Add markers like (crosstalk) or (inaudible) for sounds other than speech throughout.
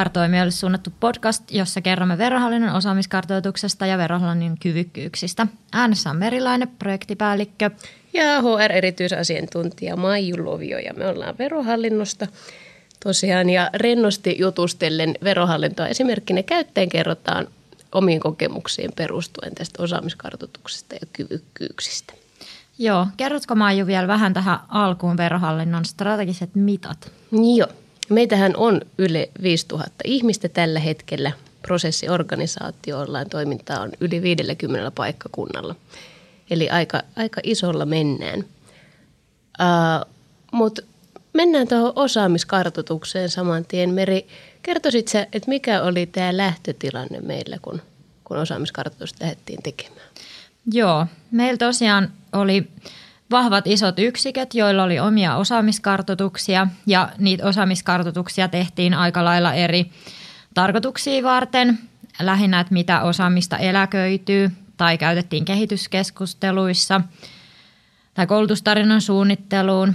HR-toimijoille suunnattu podcast, jossa kerromme verohallinnon osaamiskartoituksesta ja verohallinnon kyvykkyyksistä. Äänessä on Merilainen, projektipäällikkö. Ja HR-erityisasiantuntija Maiju Lovio ja me ollaan verohallinnosta tosiaan. Ja rennosti jutustellen verohallintoa esimerkkinä käyttäen kerrotaan omiin kokemuksiin perustuen tästä osaamiskartoituksesta ja kyvykkyyksistä. Joo, kerrotko Maiju vielä vähän tähän alkuun verohallinnon strategiset mitat? Joo. Meitähän on yli 5000 ihmistä tällä hetkellä. Prosessiorganisaatio online toimintaa on yli 50 paikkakunnalla. Eli aika, aika isolla mennään. Uh, Mutta mennään tuohon osaamiskartoitukseen saman tien. Meri, kertoisit sä, että mikä oli tämä lähtötilanne meillä, kun, kun osaamiskartoitusta lähdettiin tekemään? Joo, meillä tosiaan oli vahvat isot yksiköt, joilla oli omia osaamiskartoituksia ja niitä osaamiskartoituksia tehtiin aika lailla eri tarkoituksia varten. Lähinnä, että mitä osaamista eläköityy tai käytettiin kehityskeskusteluissa tai koulutustarinan suunnitteluun,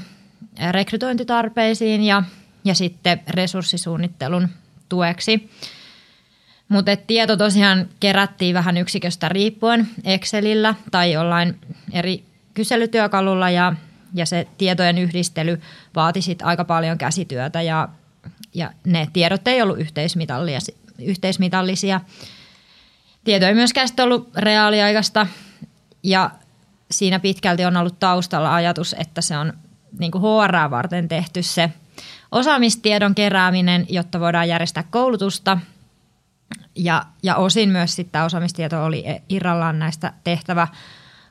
rekrytointitarpeisiin ja, ja sitten resurssisuunnittelun tueksi. Mutta tieto tosiaan kerättiin vähän yksiköstä riippuen Excelillä tai jollain eri kyselytyökalulla ja, ja se tietojen yhdistely vaati sit aika paljon käsityötä ja, ja ne tiedot ei ollut yhteismitallisia. yhteismitallisia. Tieto ei myöskään ollut reaaliaikaista ja siinä pitkälti on ollut taustalla ajatus, että se on niin HR varten tehty se osaamistiedon kerääminen, jotta voidaan järjestää koulutusta – ja, ja osin myös sitten osaamistieto oli irrallaan näistä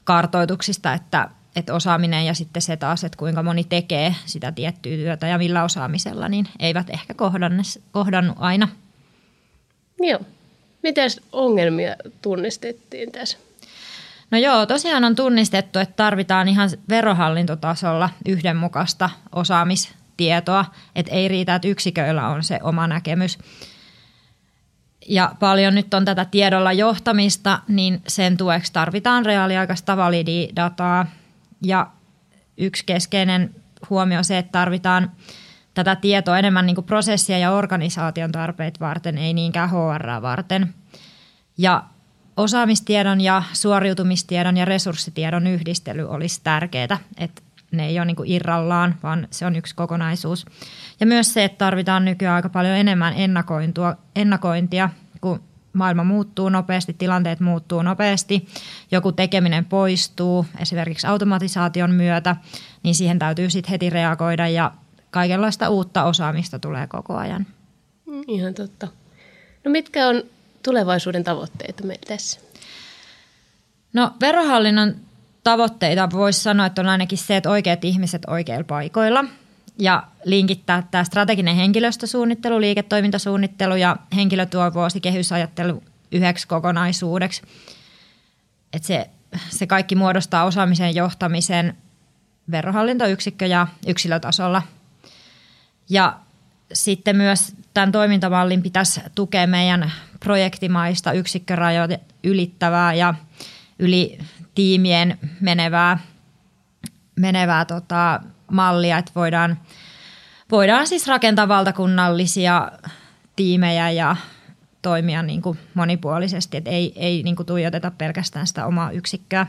tehtäväkartoituksista, että, että osaaminen ja sitten se taas, että kuinka moni tekee sitä tiettyä työtä ja millä osaamisella, niin eivät ehkä kohdannut aina. Joo. Miten ongelmia tunnistettiin tässä? No joo, tosiaan on tunnistettu, että tarvitaan ihan verohallintotasolla yhdenmukaista osaamistietoa, että ei riitä, että yksiköillä on se oma näkemys – ja paljon nyt on tätä tiedolla johtamista, niin sen tueksi tarvitaan reaaliaikaista valididataa. Ja yksi keskeinen huomio on se, että tarvitaan tätä tietoa enemmän niin prosessia ja organisaation tarpeet varten, ei niinkään HR varten. Ja osaamistiedon ja suoriutumistiedon ja resurssitiedon yhdistely olisi tärkeää, että ne ei ole niin kuin irrallaan, vaan se on yksi kokonaisuus. Ja myös se, että tarvitaan nykyään aika paljon enemmän ennakointia, kun maailma muuttuu nopeasti, tilanteet muuttuu nopeasti, joku tekeminen poistuu esimerkiksi automatisaation myötä, niin siihen täytyy sitten heti reagoida ja kaikenlaista uutta osaamista tulee koko ajan. Mm, ihan totta. No mitkä on tulevaisuuden tavoitteita meillä tässä? No verohallinnon tavoitteita voisi sanoa, että on ainakin se, että oikeat ihmiset oikeilla paikoilla ja linkittää tämä strateginen henkilöstösuunnittelu, liiketoimintasuunnittelu ja henkilötyövuosikehysajattelu yhdeksi kokonaisuudeksi. Että se, se kaikki muodostaa osaamisen johtamisen verohallintoyksikkö ja yksilötasolla. Ja sitten myös tämän toimintamallin pitäisi tukea meidän projektimaista yksikkörajoja ylittävää ja yli tiimien menevää, menevää tota, mallia, että voidaan, voidaan siis rakentaa valtakunnallisia tiimejä ja toimia niin kuin monipuolisesti, että ei, ei niin kuin tuijoteta pelkästään sitä omaa yksikköä.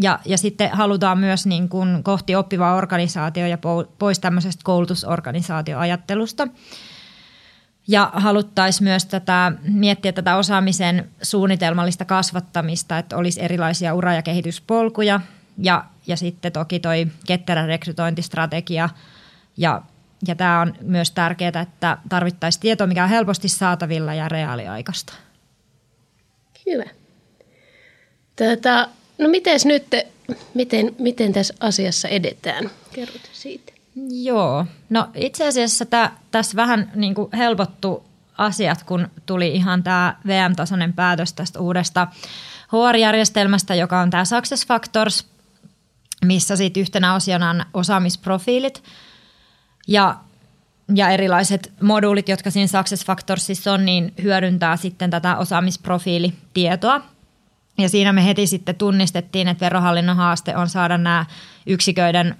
Ja, ja sitten halutaan myös niin kuin kohti oppivaa organisaatio ja pois tämmöisestä koulutusorganisaatioajattelusta. Ja haluttaisiin myös tätä, miettiä tätä osaamisen suunnitelmallista kasvattamista, että olisi erilaisia ura- ja kehityspolkuja ja, ja sitten toki toi ketterä rekrytointistrategia ja, ja tämä on myös tärkeää, että tarvittaisiin tietoa, mikä on helposti saatavilla ja reaaliaikaista. Hyvä. Tätä, no mites nyt, miten, miten tässä asiassa edetään? Kerrot siitä. Joo, no itse asiassa tää, tässä vähän niin kuin helpottu asiat, kun tuli ihan tämä VM-tasoinen päätös tästä uudesta HR-järjestelmästä, joka on tämä Success Factors, missä sitten yhtenä osiona on osaamisprofiilit ja, ja erilaiset moduulit, jotka siinä Success Factorsissa on, niin hyödyntää sitten tätä osaamisprofiilitietoa. Ja siinä me heti sitten tunnistettiin, että verohallinnon haaste on saada nämä yksiköiden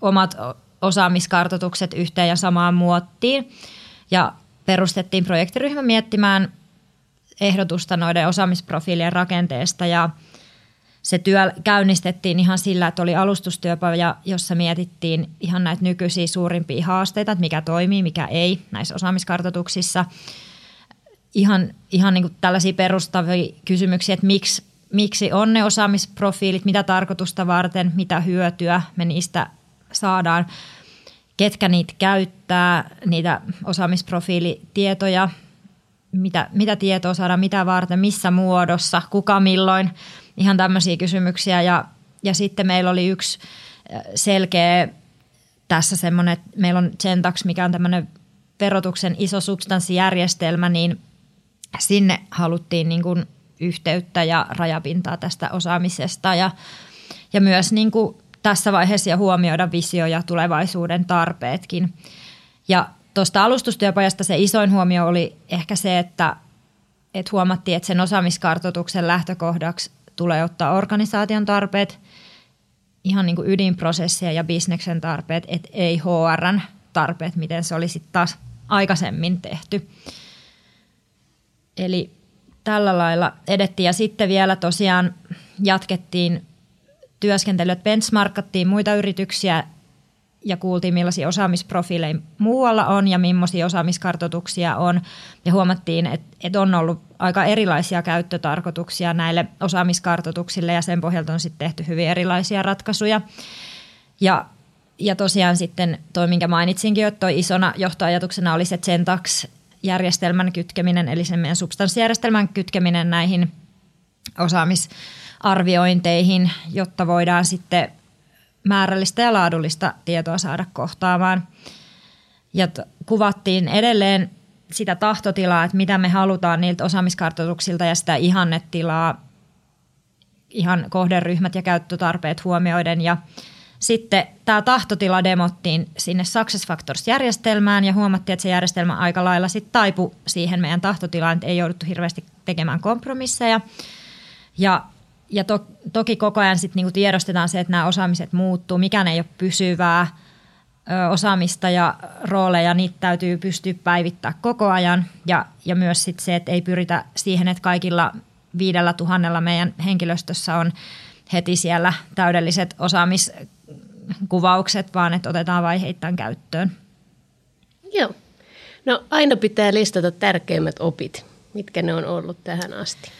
omat osaamiskartoitukset yhteen ja samaan muottiin. Ja, perustettiin projektiryhmä miettimään ehdotusta noiden osaamisprofiilien rakenteesta ja se työ käynnistettiin ihan sillä, että oli alustustyöpaja, jossa mietittiin ihan näitä nykyisiä suurimpia haasteita, että mikä toimii, mikä ei näissä osaamiskartoituksissa. Ihan, ihan niin kuin tällaisia perustavia kysymyksiä, että miksi, miksi on ne osaamisprofiilit, mitä tarkoitusta varten, mitä hyötyä me niistä saadaan, ketkä niitä käyttää, niitä osaamisprofiilitietoja, mitä, mitä tietoa saadaan, mitä varten, missä muodossa, kuka milloin, ihan tämmöisiä kysymyksiä. Ja, ja sitten meillä oli yksi äh, selkeä tässä semmoinen, että meillä on Gentax, mikä on tämmöinen verotuksen iso substanssijärjestelmä, niin sinne haluttiin niin kuin yhteyttä ja rajapintaa tästä osaamisesta ja, ja myös niin kuin tässä vaiheessa ja huomioida visio ja tulevaisuuden tarpeetkin. Ja tuosta alustustyöpajasta se isoin huomio oli ehkä se, että, että huomattiin, että sen osaamiskartoituksen lähtökohdaksi tulee ottaa organisaation tarpeet, ihan niin kuin ydinprosessia ja bisneksen tarpeet, että ei HRn tarpeet, miten se olisi taas aikaisemmin tehty. Eli tällä lailla edettiin ja sitten vielä tosiaan jatkettiin työskentelyä, että benchmarkattiin muita yrityksiä ja kuultiin millaisia osaamisprofiileja muualla on ja millaisia osaamiskartoituksia on. Ja huomattiin, että, että on ollut aika erilaisia käyttötarkoituksia näille osaamiskartoituksille ja sen pohjalta on sitten tehty hyvin erilaisia ratkaisuja. Ja, ja tosiaan sitten toi, minkä mainitsinkin, että toi isona johtoajatuksena oli se Gentax järjestelmän kytkeminen, eli sen meidän substanssijärjestelmän kytkeminen näihin osaamisarviointeihin, jotta voidaan sitten määrällistä ja laadullista tietoa saada kohtaamaan. Ja t- kuvattiin edelleen sitä tahtotilaa, että mitä me halutaan niiltä osaamiskartoituksilta ja sitä ihannetilaa, ihan kohderyhmät ja käyttötarpeet huomioiden. Ja sitten tämä tahtotila demottiin sinne Success Factors-järjestelmään ja huomattiin, että se järjestelmä aika lailla sitten taipui siihen meidän tahtotilaan, että ei jouduttu hirveästi tekemään kompromisseja. Ja ja to, toki koko ajan sit niinku tiedostetaan se, että nämä osaamiset muuttuu, mikään ei ole pysyvää ö, osaamista ja rooleja, niitä täytyy pystyä päivittämään koko ajan. Ja, ja myös sit se, että ei pyritä siihen, että kaikilla viidellä tuhannella meidän henkilöstössä on heti siellä täydelliset osaamiskuvaukset, vaan että otetaan vaiheittain käyttöön. Joo. No aina pitää listata tärkeimmät opit, mitkä ne on ollut tähän asti.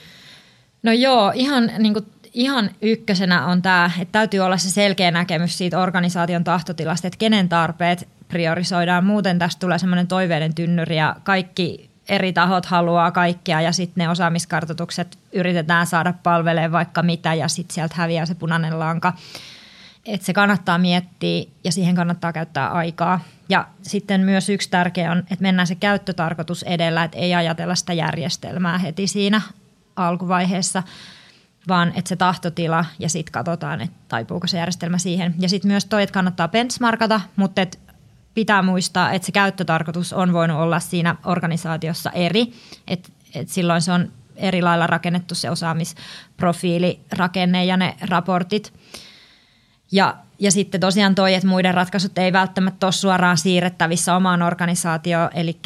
No joo, ihan, niin kuin, ihan ykkösenä on tämä, että täytyy olla se selkeä näkemys siitä organisaation tahtotilasta, että kenen tarpeet priorisoidaan. Muuten tästä tulee semmoinen toiveiden tynnyri ja kaikki eri tahot haluaa kaikkea ja sitten ne osaamiskartoitukset yritetään saada palvelemaan vaikka mitä ja sitten sieltä häviää se punainen lanka. Et se kannattaa miettiä ja siihen kannattaa käyttää aikaa. Ja sitten myös yksi tärkeä on, että mennään se käyttötarkoitus edellä, että ei ajatella sitä järjestelmää heti siinä alkuvaiheessa, vaan että se tahtotila ja sitten katsotaan, että taipuuko se järjestelmä siihen. Ja sitten myös toi, että kannattaa benchmarkata, mutta et pitää muistaa, että se käyttötarkoitus on voinut olla siinä organisaatiossa eri, että et silloin se on eri lailla rakennettu se osaamisprofiilirakenne ja ne raportit. Ja, ja sitten tosiaan toi, että muiden ratkaisut ei välttämättä ole suoraan siirrettävissä omaan organisaatioon, eli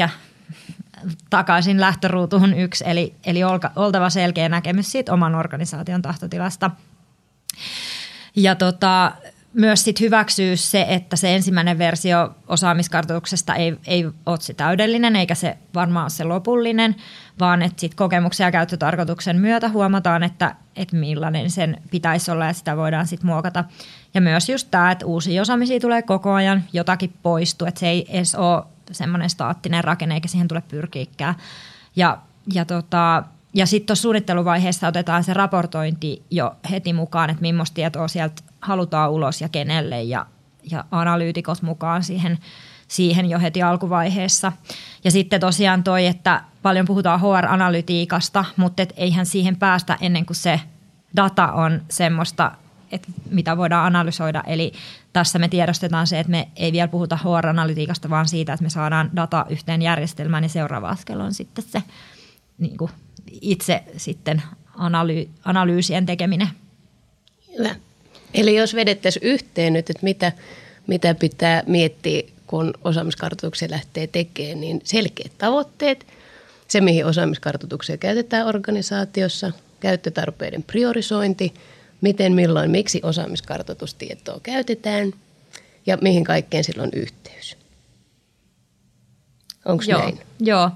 takaisin lähtöruutuun yksi, eli, eli oltava selkeä näkemys siitä oman organisaation tahtotilasta. Ja tota, myös sit hyväksyy se, että se ensimmäinen versio osaamiskartoituksesta ei, ei ole se täydellinen, eikä se varmaan ole se lopullinen, vaan että sit kokemuksen ja käyttötarkoituksen myötä huomataan, että, että millainen sen pitäisi olla ja sitä voidaan sitten muokata. Ja myös just tämä, että uusia osaamisia tulee koko ajan, jotakin poistuu, että se ei edes ole semmoinen staattinen rakenne, eikä siihen tule pyrkiikään. Ja, ja, tota, ja sitten tuossa suunnitteluvaiheessa otetaan se raportointi jo heti mukaan, että millaista tietoa sieltä halutaan ulos ja kenelle ja, ja analyytikot mukaan siihen, siihen jo heti alkuvaiheessa. Ja sitten tosiaan toi, että paljon puhutaan HR-analytiikasta, mutta et eihän siihen päästä ennen kuin se data on semmoista, että mitä voidaan analysoida. Eli tässä me tiedostetaan se, että me ei vielä puhuta HR-analytiikasta, vaan siitä, että me saadaan data yhteen järjestelmään, niin seuraava askel on sitten se niin kuin itse sitten analy- analyysien tekeminen. Hyvä. Eli jos vedettäisiin yhteen nyt, että mitä, mitä pitää miettiä, kun osaamiskartoituksia lähtee tekemään, niin selkeät tavoitteet, se mihin osaamiskartoituksia käytetään organisaatiossa, käyttötarpeiden priorisointi, miten, milloin, miksi osaamiskartoitustietoa käytetään ja mihin kaikkeen sillä on yhteys. Onko näin? Joo.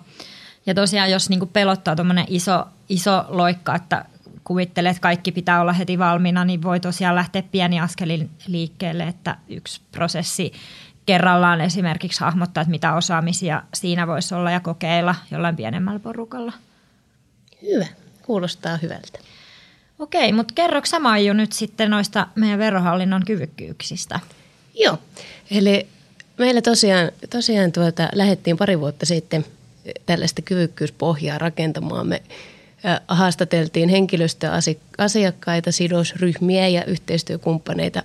Ja tosiaan jos niinku pelottaa tuommoinen iso, iso loikka, että kuvittelee, että kaikki pitää olla heti valmiina, niin voi tosiaan lähteä pieni askelin liikkeelle, että yksi prosessi kerrallaan esimerkiksi hahmottaa, että mitä osaamisia siinä voisi olla ja kokeilla jollain pienemmällä porukalla. Hyvä, kuulostaa hyvältä. Okei, mutta kerroks sä Maiju nyt sitten noista meidän verohallinnon kyvykkyyksistä? Joo, eli meillä tosiaan, tosiaan tuota, lähdettiin pari vuotta sitten tällaista kyvykkyyspohjaa rakentamaan. Me haastateltiin henkilöstöasiakkaita, sidosryhmiä ja yhteistyökumppaneita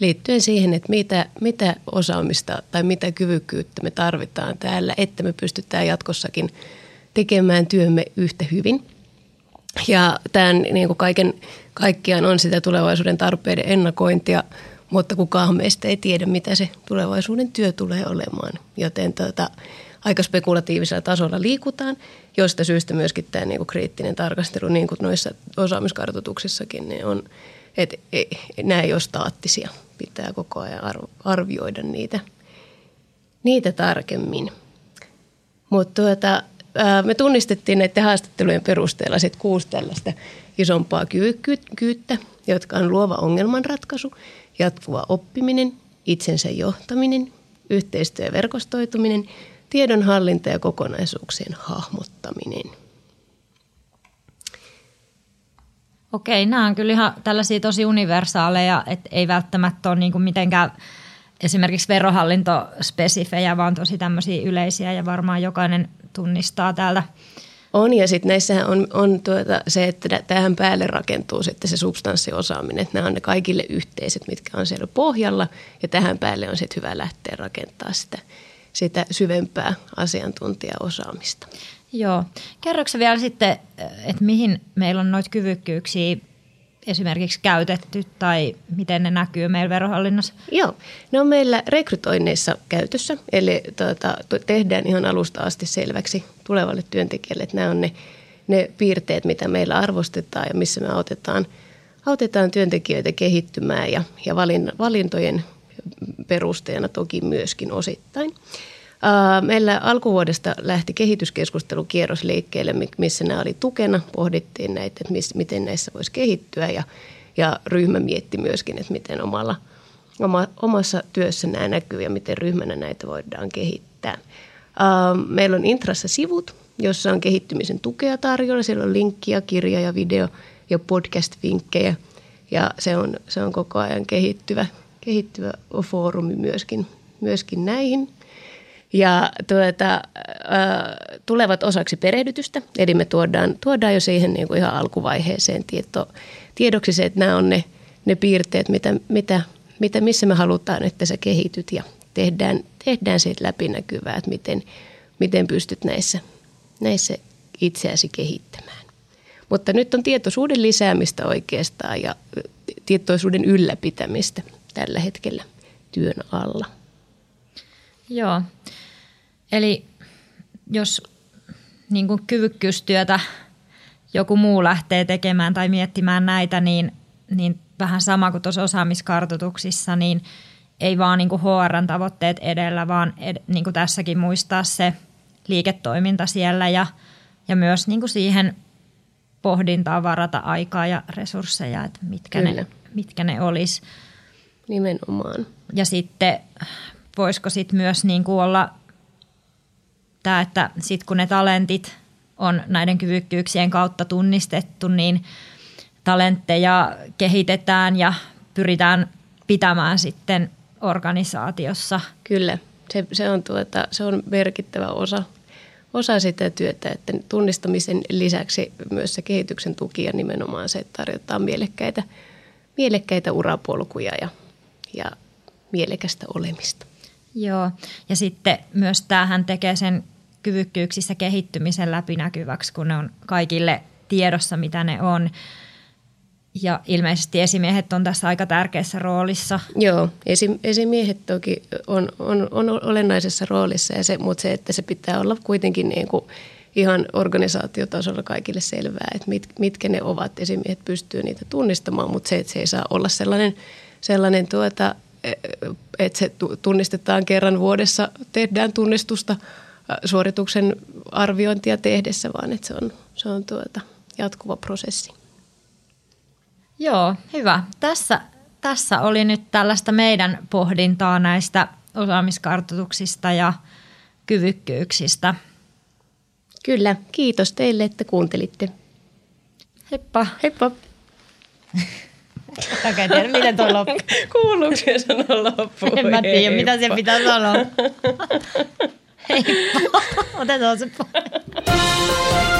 liittyen siihen, että mitä, mitä osaamista tai mitä kyvykkyyttä me tarvitaan täällä, että me pystytään jatkossakin tekemään työmme yhtä hyvin. Ja tämän niin kuin kaiken kaikkiaan on sitä tulevaisuuden tarpeiden ennakointia, mutta kukaan meistä ei tiedä, mitä se tulevaisuuden työ tulee olemaan. Joten tuota, aika spekulatiivisella tasolla liikutaan, josta syystä myöskin tämä niin kuin kriittinen tarkastelu, niin kuin noissa osaamiskartoituksissakin, niin on, että nämä ei ole staattisia. Pitää koko ajan arvioida niitä, niitä tarkemmin. Mutta tuota, me tunnistettiin näiden haastattelujen perusteella sit kuusi tällaista isompaa kyvykkyyttä, jotka on luova ongelmanratkaisu, jatkuva oppiminen, itsensä johtaminen, yhteistyö ja verkostoituminen – tiedonhallinta ja kokonaisuuksien hahmottaminen. Okei, nämä on kyllä ihan tällaisia tosi universaaleja, että ei välttämättä ole niin mitenkään esimerkiksi verohallintospesifejä, vaan tosi tämmöisiä yleisiä ja varmaan jokainen tunnistaa täältä. On ja sitten näissähän on, on tuota se, että tähän päälle rakentuu sitten se substanssiosaaminen, että nämä on ne kaikille yhteiset, mitkä on siellä pohjalla ja tähän päälle on sitten hyvä lähteä rakentaa sitä sitä syvempää asiantuntijaosaamista. Joo. Kerroksä vielä sitten, että mihin meillä on noita kyvykkyyksiä esimerkiksi käytetty tai miten ne näkyy meillä verohallinnossa? Joo, ne on meillä rekrytoinneissa käytössä, eli tuota, tehdään ihan alusta asti selväksi tulevalle työntekijälle, että nämä on ne, ne piirteet, mitä meillä arvostetaan ja missä me autetaan, autetaan työntekijöitä kehittymään ja, ja valintojen perusteena toki myöskin osittain. Meillä alkuvuodesta lähti kehityskeskustelukierros liikkeelle, missä nämä oli tukena. Pohdittiin näitä, että miten näissä voisi kehittyä ja, ja ryhmä mietti myöskin, että miten omalla, oma, omassa työssä nämä näkyy ja miten ryhmänä näitä voidaan kehittää. Meillä on Intrassa sivut, jossa on kehittymisen tukea tarjolla. Siellä on linkkiä, kirja ja video ja podcast-vinkkejä ja se on, se on koko ajan kehittyvä, kehittyvä foorumi myöskin, myöskin näihin. Ja tuota, äh, tulevat osaksi perehdytystä, eli me tuodaan, tuodaan jo siihen niin kuin ihan alkuvaiheeseen tieto, tiedoksi se, että nämä on ne, ne piirteet, mitä, mitä, mitä, missä me halutaan, että sä kehityt ja tehdään, tehdään siitä läpinäkyvää, että miten, miten pystyt näissä, näissä itseäsi kehittämään. Mutta nyt on tietoisuuden lisäämistä oikeastaan ja tietoisuuden ylläpitämistä tällä hetkellä työn alla. Joo, eli jos niin kuin kyvykkyystyötä joku muu lähtee tekemään tai miettimään näitä, niin, niin vähän sama kuin tuossa osaamiskartoituksissa, niin ei vaan niin kuin HR-tavoitteet edellä, vaan ed, niin kuin tässäkin muistaa se liiketoiminta siellä ja, ja myös niin kuin siihen pohdintaan varata aikaa ja resursseja, että mitkä ne, mitkä ne olisi. Nimenomaan. Ja sitten voisiko sitten myös niin kuin olla tämä, että sitten kun ne talentit on näiden kyvykkyyksien kautta tunnistettu, niin talentteja kehitetään ja pyritään pitämään sitten organisaatiossa. Kyllä, se, se, on, tuota, se on merkittävä osa, osa sitä työtä, että tunnistamisen lisäksi myös se kehityksen tuki ja nimenomaan se, että tarjotaan mielekkäitä, mielekkäitä urapolkuja ja, ja mielekästä olemista. Joo, ja sitten myös tämähän tekee sen kyvykkyyksissä kehittymisen läpinäkyväksi, kun ne on kaikille tiedossa, mitä ne on. ja ilmeisesti esimiehet on tässä aika tärkeässä roolissa. Joo, esim, esimiehet toki on, on, on olennaisessa roolissa, ja se, mutta se, että se pitää olla kuitenkin niin kuin ihan organisaatiotasolla kaikille selvää, että mit, mitkä ne ovat. Esimiehet pystyy niitä tunnistamaan, mutta se, että se ei saa olla sellainen, sellainen tuota, että se tunnistetaan kerran vuodessa, tehdään tunnistusta suorituksen arviointia tehdessä, vaan että se on, se on tuota, jatkuva prosessi. Joo, hyvä. Tässä, tässä oli nyt tällaista meidän pohdintaa näistä osaamiskartoituksista ja kyvykkyyksistä. Kyllä, kiitos teille, että kuuntelitte. Heippa. Heippa. (laughs) Okei, tiedä, miten tuo loppu. (laughs) Kuuluuko se sanoa loppu? En mä tiedä, mitä se pitää sanoa. (laughs) Heippa. Otetaan se pois.